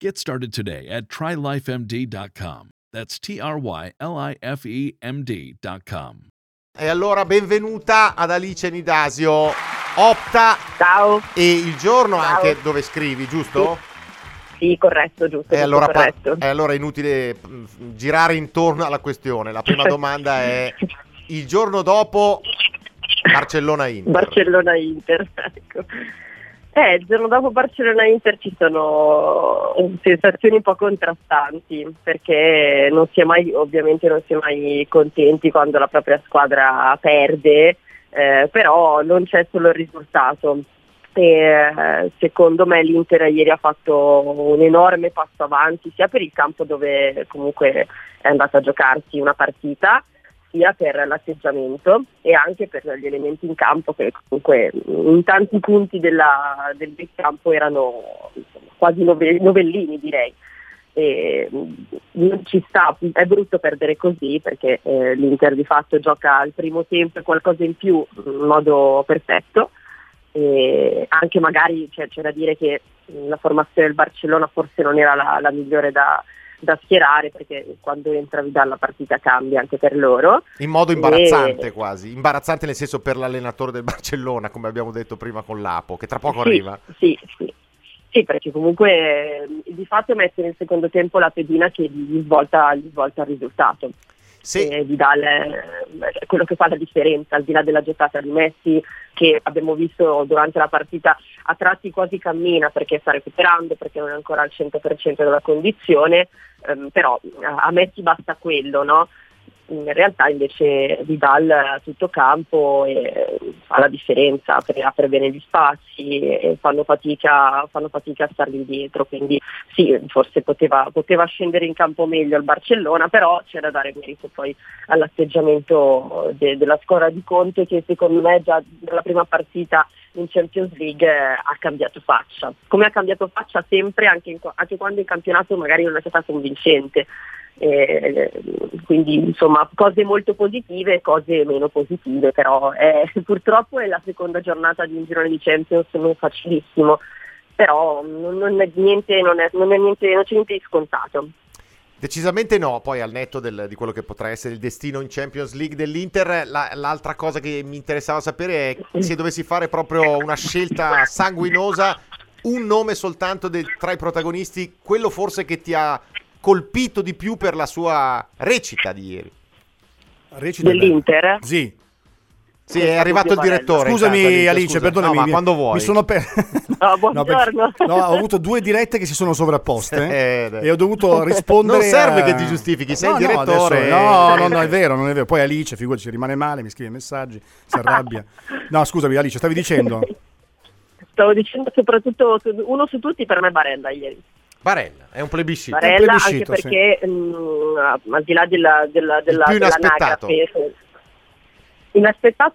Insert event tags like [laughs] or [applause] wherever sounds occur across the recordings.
Get started today at trylifemd.com. That's T R Y L I F E M D.com. E allora benvenuta ad Alice Nidasio, Opta Ciao. e il giorno Ciao. anche dove scrivi, giusto? Sì, corretto, giusto. E allora, pa- corretto. e allora è inutile mm, girare intorno alla questione. La prima domanda è il giorno dopo Barcellona-Inter. Barcellona-Inter, [laughs] ecco. Eh, il giorno dopo Barcellona-Inter ci sono sensazioni un po' contrastanti, perché non si è mai, ovviamente non si è mai contenti quando la propria squadra perde, eh, però non c'è solo il risultato. E, eh, secondo me l'Inter ieri ha fatto un enorme passo avanti, sia per il campo dove comunque è andata a giocarsi una partita, sia per l'atteggiamento e anche per gli elementi in campo che comunque in tanti punti della- del campo erano insomma, quasi nove- novellini direi. E, non ci sta, è brutto perdere così perché eh, l'Inter di fatto gioca al primo tempo e qualcosa in più in modo perfetto e anche magari cioè, c'è da dire che la formazione del Barcellona forse non era la, la migliore da, da schierare perché quando entra Vidal la partita cambia anche per loro. In modo imbarazzante E- quasi, imbarazzante nel senso per l'allenatore del [laughs] Barcellona, come abbiamo detto prima con l'Apo, che tra poco Sì, arriva. Sì, sì. Sì, perché comunque eh, di fatto mette nel secondo tempo la pedina che gli svolta, gli svolta il risultato. Sì. E Vidal è quello che fa la differenza, al di là della giocata di Messi, che abbiamo visto durante la partita a tratti quasi cammina perché sta recuperando, perché non è ancora al 100% della condizione, ehm, però a Messi basta quello, no? In realtà invece Vidal a tutto campo e fa la differenza, apre, bene gli spazi e fanno fatica, fanno fatica a stargli dietro, quindi sì, forse poteva, poteva scendere in campo meglio il Barcellona, però c'è da dare merito poi all'atteggiamento de- della squadra di Conte che secondo me già dalla prima partita in Champions League eh, ha cambiato faccia, come ha cambiato faccia sempre anche, in- anche quando il campionato magari non è stata convincente. Eh, quindi insomma cose molto positive, cose meno positive, però eh, [laughs] purtroppo è la seconda giornata di un girone di Champions non facilissimo, però non, non è niente, non, è, non, è niente, non c'è niente di scontato. Decisamente no, poi al netto del- di quello che potrà essere il destino in Champions League dell'Inter, la- l'altra cosa che mi interessava sapere è se dovessi fare proprio una scelta sanguinosa, un nome soltanto del- tra i protagonisti, quello forse che ti ha colpito di più per la sua recita di ieri. Recita Dell'Inter? Sì. Sì, è arrivato il direttore. Scusami intanto, Alice, Alice, scusa. perdonami. No, quando vuoi. Mi sono per... [laughs] No, No, perché- buongiorno. [laughs] no, ho avuto due dirette che si sono sovrapposte [laughs] Eh, e ho dovuto rispondere. Non serve a- che ti giustifichi, sei No, il no, direttore. adesso- No, no, no, è vero, non è vero. Poi Alice, figurati, ci rimane male, mi scrive messaggi, si arrabbia. No, scusami Alice, stavi dicendo? Stavo dicendo soprattutto uno su tutti per me Barella ieri. Barella, è un plebiscito. Barella anche plebiscito, sì. perché mh, al di là della, della, della, più della inaspettato.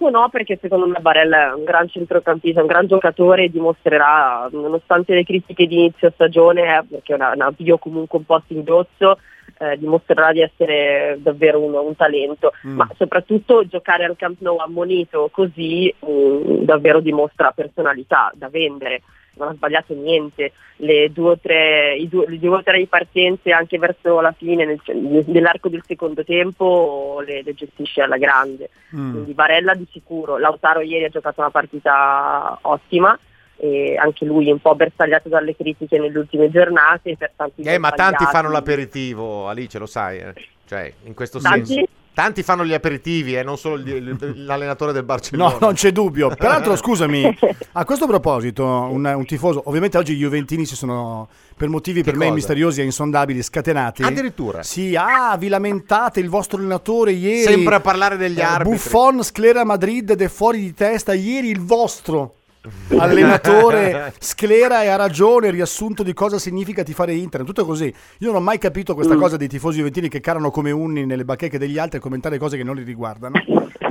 no, perché secondo me Barella è un gran centrocampista, un gran giocatore e dimostrerà, nonostante le critiche di inizio stagione, eh, perché è un avvio comunque un po' singhiozzo, eh, dimostrerà di essere davvero un, un talento, Mm. ma soprattutto giocare al Camp Nou ammonito così mh, davvero dimostra personalità da vendere. Non ha sbagliato niente, le due o tre, i due, le due o tre ripartenze anche verso la fine, nel- nell'arco del secondo tempo, le, le gestisce alla grande. Mm. Quindi Barella di sicuro, Lautaro ieri ha giocato una partita ottima e anche lui un po' bersagliato dalle critiche nelle ultime giornate per tanti Eh, ma tanti fanno l'aperitivo, Alice, lo sai. eh. Cioè, in questo Tanti? senso. Tanti fanno gli aperitivi, eh, non solo il- l'allenatore del Barcellona. No, non c'è dubbio. Peraltro, [laughs] scusami, a questo proposito, un, un tifoso, ovviamente oggi gli Juventini si sono, per motivi per me cosa? misteriosi e insondabili, scatenati. Addirittura. Sì, ah, vi lamentate, il vostro allenatore ieri... Sempre a parlare degli eh, arbitri. Buffon sclera Madrid ed è fuori di testa. Ieri il vostro allenatore sclera e ha ragione, riassunto di cosa significa tifare Inter, tutto così. Io non ho mai capito questa Mm. cosa dei tifosi juventini che carano come unni nelle bacheche degli altri a commentare cose che non li riguardano.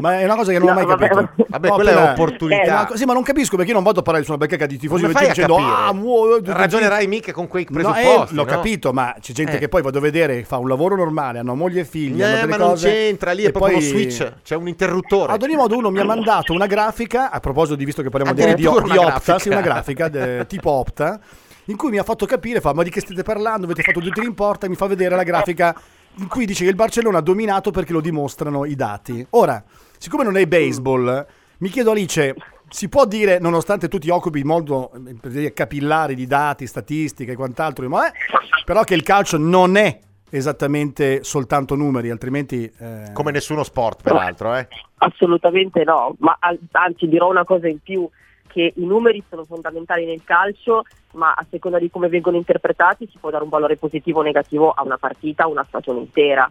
Ma è una cosa che non ho No, mai vabbè, capito. Vabbè, No, quella è opportunità. Eh, ma- sì, ma non capisco perché io non vado a parlare su una bacheca di tifosi juventini dicendo capire? ah, muo- Ragionerai mica con quei No, eh, presupposti. l'ho no? capito, ma c'è gente Eh. che poi vado a vedere, fa un lavoro normale, hanno moglie e figli, hanno Eh, delle ma non c'entra, lì è e proprio poi- uno switch, c'è un interruttore. ad ogni modo uno mi ha mandato una grafica, a proposito di visto che parliamo di, di, Addirittura di una Opta, grafica. sì, una grafica de- tipo Opta, in cui mi ha fatto capire, fa ma di che state parlando, avete fatto due tiri in porta, e mi fa vedere la grafica in cui dice che il Barcellona ha dominato perché lo dimostrano i dati. Ora, siccome non è baseball, mi chiedo Alice, si può dire, nonostante tu ti occupi in modo capillare di dati, statistiche e quant'altro, ma, eh, però che il calcio non è esattamente soltanto numeri, altrimenti... eh, Come nessuno sport, peraltro. Eh. Assolutamente no, ma anzi dirò una cosa in più, che i numeri sono fondamentali nel calcio, ma a seconda di come vengono interpretati si può dare un valore positivo o negativo a una partita, a una stagione intera.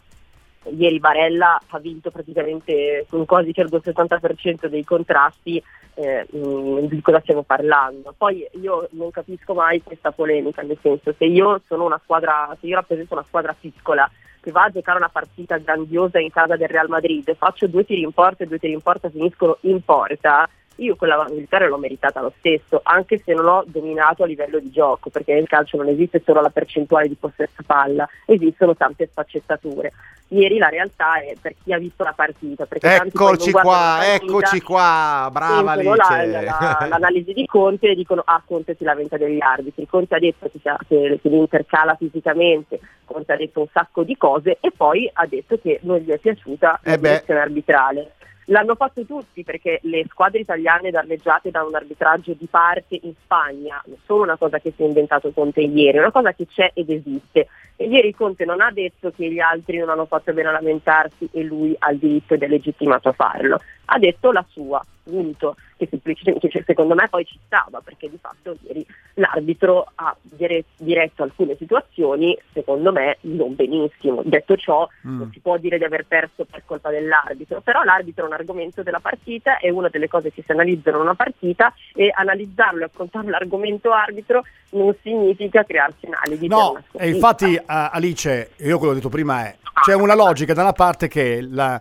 Ieri Barella ha vinto praticamente con quasi credo il 70% dei contrasti, eh, mm, di cosa stiamo parlando. Poi io non capisco mai questa polemica, nel senso se io sono una squadra, se io rappresento una squadra piccola che va a giocare una partita grandiosa in casa del Real Madrid, faccio due tiri in porta e due tiri in porta finiscono in porta, io quella vittoria l'ho meritata lo stesso, anche se non ho dominato a livello di gioco, perché nel calcio non esiste solo la percentuale di possesso palla, esistono tante sfaccettature. Ieri la realtà è per chi ha visto la partita, Eccoci qua, partita, eccoci qua, brava sentono la- Alice. la- l'analisi di Conte e dicono ah Conte si lamenta degli arbitri Conte ha detto che, che, che l'Inter cala fisicamente Conte ha detto un sacco di cose e poi ha detto che non gli è piaciuta la Eh direzione arbitrale L'hanno fatto tutti perché le squadre italiane danneggiate da un arbitraggio di parte in Spagna non sono una cosa che si è inventato Conte ieri, è una cosa che c'è ed esiste. E ieri Conte non ha detto che gli altri non hanno fatto bene a lamentarsi e lui ha il diritto ed è legittimato a farlo, ha detto la sua, punto, che semplicemente che secondo me poi ci stava perché di fatto ieri l'arbitro ha dire- diretto alcune situazioni, secondo me non benissimo. Detto ciò, Mm. non si può dire di aver perso per colpa dell'arbitro, però l'arbitro è un argomento della partita, è una delle cose che si analizzano in una partita e analizzarlo e affrontare l'argomento arbitro non significa crearsi un alibi No, e infatti a- Alice, io quello che ho detto prima è, c'è una logica da una parte che la,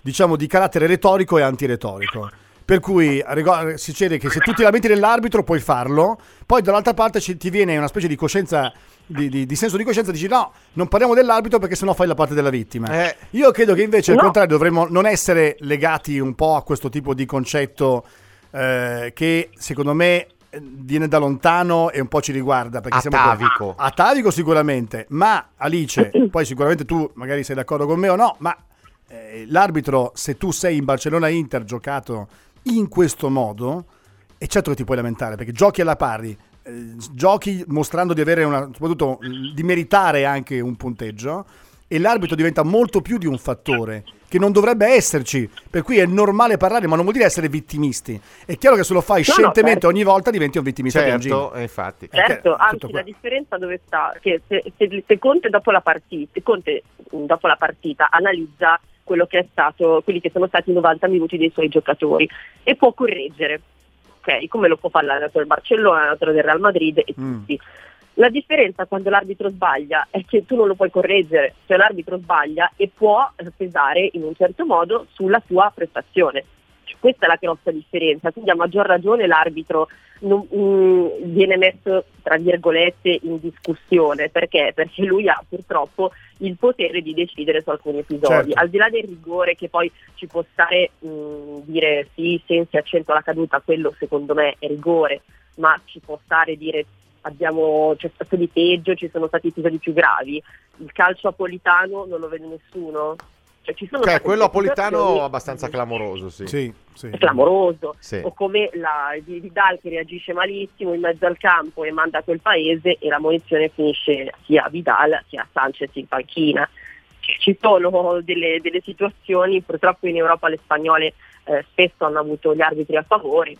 diciamo di carattere retorico e antiretorico. Per cui succede che se tu ti lamenti dell'arbitro puoi farlo, poi dall'altra parte ci- ti viene una specie di coscienza, di, di- di senso di coscienza, dici no, non parliamo dell'arbitro perché sennò fai la parte della vittima. Eh. Io credo che invece al No. contrario dovremmo non essere legati un po' a questo tipo di concetto eh, che secondo me viene da lontano e un po' ci riguarda. Perché siamo Atavico. Atavico sicuramente, ma Alice, [clears throat] poi sicuramente tu magari sei d'accordo con me o no, ma eh, l'arbitro, se tu sei in Barcellona-Inter giocato in questo modo, è certo che ti puoi lamentare, perché giochi alla pari, eh, giochi mostrando di avere una, soprattutto di meritare anche un punteggio, e l'arbitro diventa molto più di un fattore che non dovrebbe esserci, per cui è normale parlare, ma non vuol dire essere vittimisti. È chiaro che se lo fai No, no, scientemente certo. ogni volta diventi un vittimista. Certo, infatti. Certo, anzi la differenza dove sta? Che se, se- se Conte dopo la partita, Conte, mh, dopo la partita analizza che è stato, quelli che sono stati i 90 minuti dei suoi giocatori e può correggere, ok? Come lo può fare l'allenatore del Barcellona, l'allenatore del Real Madrid e Mm. tutti. La differenza quando l'arbitro sbaglia è che tu non lo puoi correggere, cioè l'arbitro sbaglia e può pesare in un certo modo sulla tua prestazione. Questa è la grossa differenza, quindi a maggior ragione l'arbitro non- mm, viene messo tra virgolette in discussione perché? Perché lui ha purtroppo il potere di decidere su alcuni episodi. Certo. Al di là del rigore che poi ci può stare mm, dire sì, sensi accento alla caduta, quello secondo me è rigore, ma ci può stare dire abbiamo, c'è stato di peggio, ci sono stati episodi più gravi. Il calcio apolitano non lo vede nessuno. Cioè, ci sono Cioè, quello apolitano situazioni- è abbastanza clamoroso, sì. Sì, sì. è clamoroso. Sì. O come la di Vidal che reagisce malissimo in mezzo al campo e manda a quel paese e la munizione finisce sia a Vidal sia a Sanchez in panchina. ci sono delle, delle situazioni, purtroppo in Europa le spagnole eh, spesso hanno avuto gli arbitri a favore,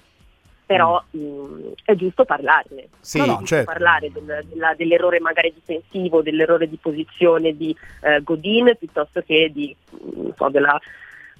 però mh, è giusto parlarne. Sì. No, no, È giusto certo. parlare del- della- dell'errore magari difensivo, dell'errore di posizione di eh, Godin piuttosto che di, non so, della,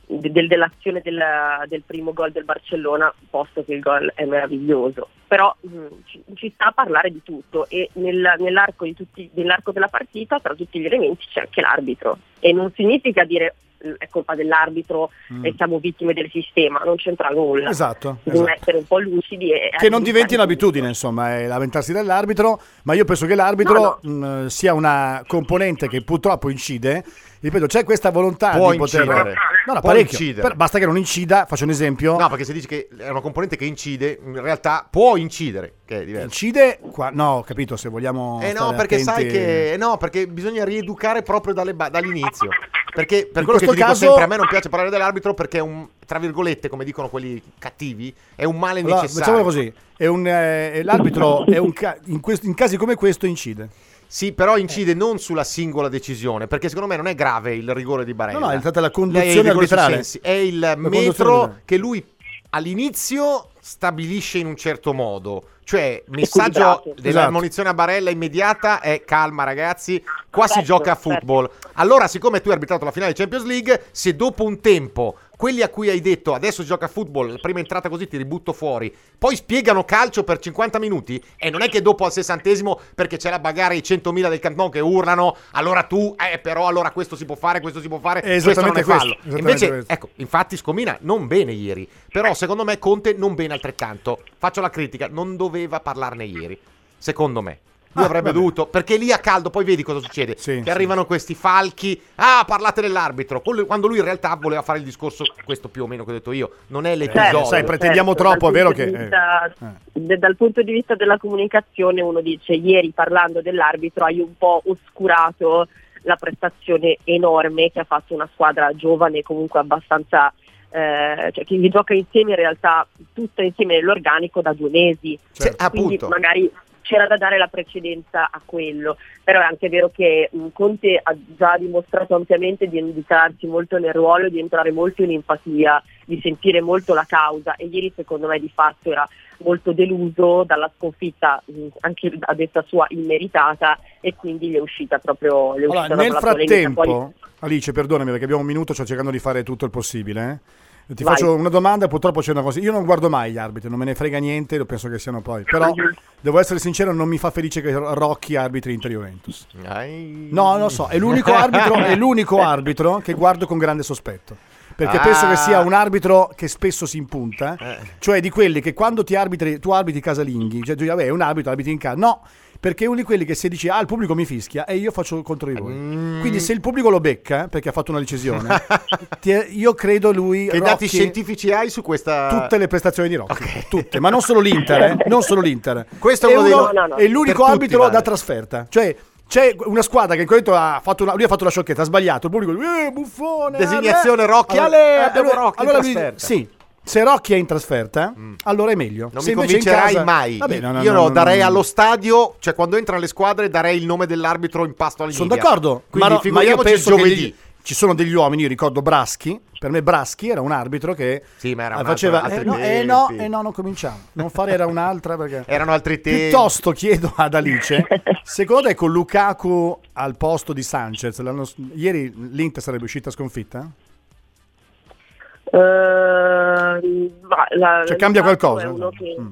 de- del- dell'azione della- del primo gol del Barcellona, posto che il gol è meraviglioso. Però mh, ci, ci sta a parlare di tutto e nel- nell'arco, di tutti- nell'arco della partita, tra tutti gli elementi, c'è anche l'arbitro. E non significa dire "Mm, è colpa dell'arbitro Mm. e siamo vittime del sistema, non c'entra nulla. Esatto, Bisogna esatto. essere un po' lucidi e Che non diventi un'abitudine, insomma, è lamentarsi dell'arbitro, ma io penso che l'arbitro mh, sia una componente che purtroppo incide. Ripeto, c'è questa volontà Può di poter... incidere. No, no, Può incidere. Per- basta che non incida, faccio un esempio. No, perché se dici che è una componente che incide, in realtà può incidere, che è diverso. Incide qua... No, ho capito, se vogliamo Eh no, perché sai attenti- che eh no, perché bisogna rieducare proprio dalle ba- dall'inizio. Perché per In quello che questo ti dico caso- sempre, a me non piace parlare dell'arbitro perché è un tra virgolette, come dicono quelli cattivi, è un male Allora, necessario. facciamolo così, è un, eh, l'arbitro è un ca- in, quest- in casi come questo incide. Sì, però incide non sulla singola decisione, perché secondo me non è grave il rigore di Barella. No, no, è stata la conduzione arbitrale. È il conduzione metro che lui all'inizio stabilisce in un certo modo. Cioè, messaggio dell'ammonizione a Barella immediata è calma ragazzi, qua si Certo, gioca a certo. football. Allora, siccome tu hai arbitrato la finale di Champions League, se dopo un tempo quelli a cui hai detto adesso gioca a football, la prima entrata così ti ributto fuori, poi spiegano calcio per 50 minuti e non è che dopo al sessantesimo perché c'è la bagarre i 100.000 del cantone che urlano, allora tu, eh però allora questo si può fare, questo si può fare, È questo non è fallo. Invece, questo. ecco, infatti Scomina non bene ieri, però secondo me Conte non bene altrettanto. Faccio la critica, non doveva parlarne ieri, secondo me. Lui avrebbe vabbè. dovuto, perché lì a caldo poi vedi cosa succede. Sì, che sì. arrivano questi falchi, ah parlate dell'arbitro, quando lui in realtà voleva fare il discorso, questo più o meno che ho detto io, non è l'episodio. Certo, sai, pretendiamo troppo, dal è vero che- di vista- eh. dal punto di vista della comunicazione uno dice ieri parlando dell'arbitro hai un po' oscurato la prestazione enorme che ha fatto una squadra giovane comunque abbastanza eh, cioè che vi gioca insieme in realtà tutta insieme nell'organico da due mesi Cioè, quindi appunto. magari c'era da dare la precedenza a quello, però è anche vero che mh, Conte ha già dimostrato ampiamente di indicarsi molto nel ruolo, di entrare molto in empatia, di sentire molto la causa e ieri secondo me di fatto era molto deluso dalla sconfitta mh, anche a detta sua immeritata e quindi gli è uscita proprio gli è Allora, uscita nel la polemica. Poi- frattempo, Alice, perdonami perché abbiamo un minuto, sto cercando di fare tutto il possibile. eh. Ti Vai. faccio una domanda, purtroppo c'è una cosa. Io non guardo mai gli arbitri, non me ne frega niente, lo penso che siano poi. Però [laughs] devo essere sincero, non mi fa felice che Rocchi arbitri Inter Juventus. No, non lo so, è l'unico arbitro, è l'unico arbitro che guardo con grande sospetto. Perché Ah. penso che sia un arbitro che spesso si impunta, Eh. cioè di quelli che quando ti arbitri, tu arbitri casalinghi, cioè tu vabbè, è un arbitro, arbitri in casa. No, perché è uno di quelli che se dici, ah, il pubblico mi fischia e io faccio contro di voi. Mm. Quindi se il pubblico lo becca, perché ha fatto una decisione, [laughs] io credo lui, Che dati Rocchi, scientifici hai su questa... tutte le prestazioni di Rocchi, tutte, ma non solo l'Inter, eh, non solo l'Inter. Questo è uno dei- No, no, no. è l'unico Per tutti arbitro vale. da trasferta, cioè c'è una squadra che in quel momento ha fatto una, lui ha fatto la sciocchezza, ha sbagliato, il pubblico eh, buffone. Designazione. Rocchi, Allora- eh, abbiamo allora- allora lui-. Sì. Se Rocchi è in trasferta, allora è meglio. Non Se mi convincerai casa- mai. Vabbè, no, no, Io no, no, darei allo stadio, cioè quando entrano le squadre, darei il nome dell'arbitro in pasto alla Sono d'accordo, Quindi ma, ma io penso che giovedì. gli- ci sono degli uomini, io ricordo Braschi, per me Braschi era un arbitro che Sì, ma era faceva altro- eh, no, eh, no, eh, no, non cominciamo. Non fare era un'altra perché [laughs] Erano altri tempi. Piuttosto chiedo ad Alice, [laughs] secondo te con Lukaku al posto di Sanchez, ieri l'Inter sarebbe uscita sconfitta? Ma la- Cioè, cambia qualcosa? che- Mm.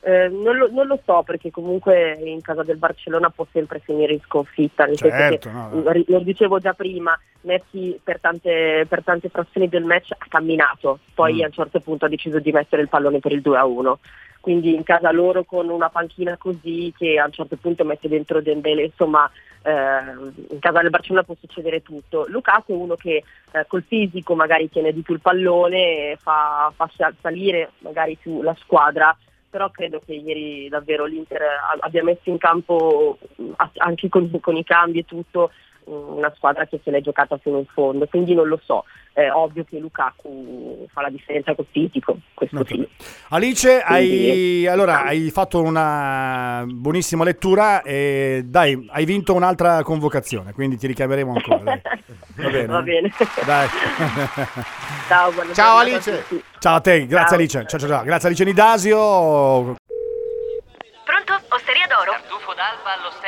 eh, non, lo, non lo so perché comunque in casa del Barcellona può sempre finire in sconfitta, nel Certo, senso che, no, no. lo dicevo già prima, Messi per tante, per tante frazioni del match ha camminato, poi Mm. a un certo punto ha deciso di mettere il pallone per il 2-1. Quindi in casa loro con una panchina così che a un certo punto mette dentro Dembele, insomma eh, in casa del Barcellona può succedere tutto. Lukaku è uno che eh, col fisico magari tiene di più il pallone, fa, fa sal- salire magari più la squadra, però credo che ieri davvero l'Inter abbia messo in campo anche con, con i cambi e tutto una squadra che se l'è giocata fino in fondo, quindi non lo so, è ovvio che Lukaku fa la differenza col fisico, questo sì. Alice, hai, allora, hai fatto una buonissima lettura e dai, hai vinto un'altra convocazione, quindi ti richiameremo ancora. Dai. [laughs] Va bene. Va bene. Dai. [laughs] Ciao, buona Ciao, a Alice. tutti. Ciao a te, grazie Ciao. Alice. Ciao, ciao, ciao. Grazie Alice Nidasio. Pronto? Osteria d'oro? Tartufo d'alba allo stand 4.